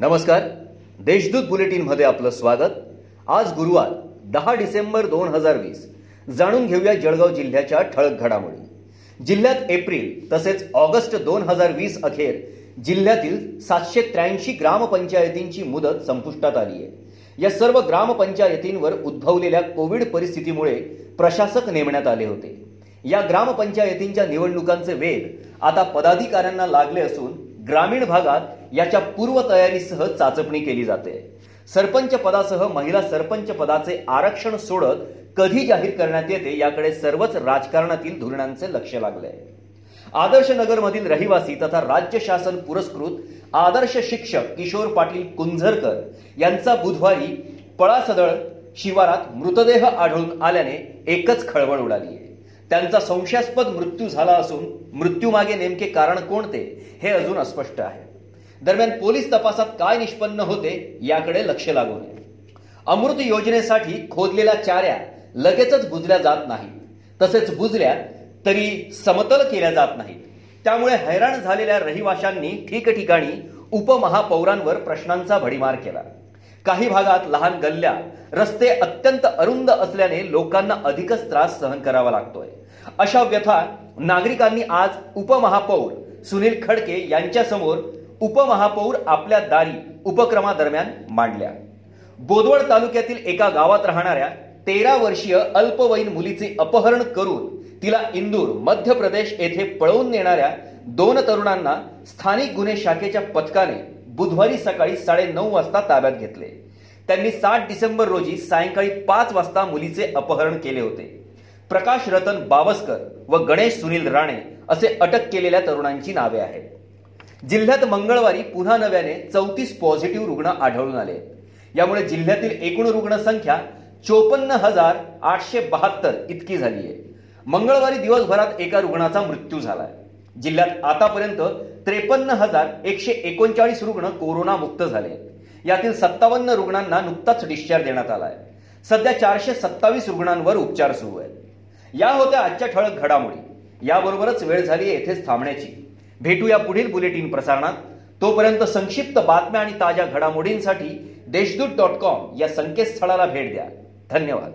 नमस्कार. देशदूत बुलेटिनमध्ये आपलं स्वागत. आज गुरुवार दहा डिसेंबर दोन हजार वीस. जाणून घेऊया जळगाव जिल्ह्याच्या ठळक घडामोडी. जिल्ह्यात एप्रिल तसेच ऑगस्ट दोन हजार वीस अखेर जिल्ह्यातील सातशे त्र्याऐंशी ग्रामपंचायतींची मुदत संपुष्टात आली आहे. या सर्व ग्रामपंचायतींवर उद्भवलेल्या कोविड परिस्थितीमुळे प्रशासक नेमण्यात आले होते. या ग्रामपंचायतींच्या निवडणुकांचे वेग आता पदाधिकाऱ्यांना लागले असून ग्रामीण भागात याच्या पूर्वतयारीसह चाचपणी केली जाते. सरपंच पदासह महिला सरपंच पदाचे आरक्षण सोडत कधी जाहीर करण्यात येते याकडे सर्वच राजकारणातील धोरणांचे लक्ष लागले. आदर्श नगरमधील रहिवासी तथा राज्य शासन पुरस्कृत आदर्श शिक्षक किशोर पाटील कुंझरकर यांचा बुधवारी पळासदळ शिवारात मृतदेह आढळून आल्याने एकच खळबळ उडाली आहे त्यांचा संशयास्पद मृत्यू झाला असून मृत्यूमागे नेमके कारण कोणते हे अजून अस्पष्ट आहे. दरम्यान पोलीस तपासात काय निष्पन्न होते याकडे लक्ष लागू नये. अमृत योजनेसाठी खोदलेल्या चाऱ्या लगेचच बुजल्या जात नाहीत. तसेच बुजल्या तरी समतल केल्या जात नाहीत. त्यामुळे हैराण झालेल्या रहिवाशांनी ठिकठिकाणी उपमहापौरांवर प्रश्नांचा भडीमार केला. काही भागात लहान गल्ल्या रस्ते अत्यंत अरुंद असल्याने लोकांना अधिकच त्रास सहन करावा लागतोय. अशा व्यथा नागरिकांनी आज उपमहापौर सुनील खडके यांच्यासमोर उपमहापौर आपल्या दारी उपक्रमादरम्यान मांडल्या. बोदवड तालुक्यातील एका गावात राहणाऱ्या तेरा वर्षीय अल्पवयीन मुलीचे अपहरण करून तिला इंदूर मध्य प्रदेश येथे पळवून नेणाऱ्या दोन तरुणांना स्थानिक गुन्हे शाखेच्या पथकाने बुधवारी सकाळी साडेनऊ वाजता ताब्यात घेतले. त्यांनी सात डिसेंबर रोजी सायंकाळी पाच वाजता मुलीचे अपहरण केले होते. प्रकाश रतन बावस्कर व गणेश सुनील राणे असे अटक केलेल्या तरुणांची नावे आहेत. जिल्ह्यात मंगळवारी पुन्हा नव्याने चौतीस पॉझिटिव्ह रुग्ण आढळून आले. यामुळे जिल्ह्यातील एकूण रुग्णसंख्या चोपन्न हजार आठशे बहात्तर इतकी झाली आहे मंगळवारी दिवसभरात एका रुग्णाचा मृत्यू झालाय. जिल्ह्यात आतापर्यंत त्रेपन्न हजार एकशे एकोणचाळीस रुग्ण कोरोनामुक्त झाले. यातील सत्तावन्न रुग्णांना नुकताच डिस्चार्ज देण्यात आला आहे. सध्या चारशे सत्तावीस रुग्णांवर उपचार सुरू आहेत. या होत्या आजच्या ठळक घडामोडी. याबरोबरच वेळ झाली येथेच थांबण्याची. भेटूया पुढील बुलेटिन प्रसारणात. तोपर्यंत संक्षिप्त बातम्या आणि ताज्या घडामोडींसाठी देशदूत डॉट कॉम या संकेतस्थळाला भेट द्या. धन्यवाद.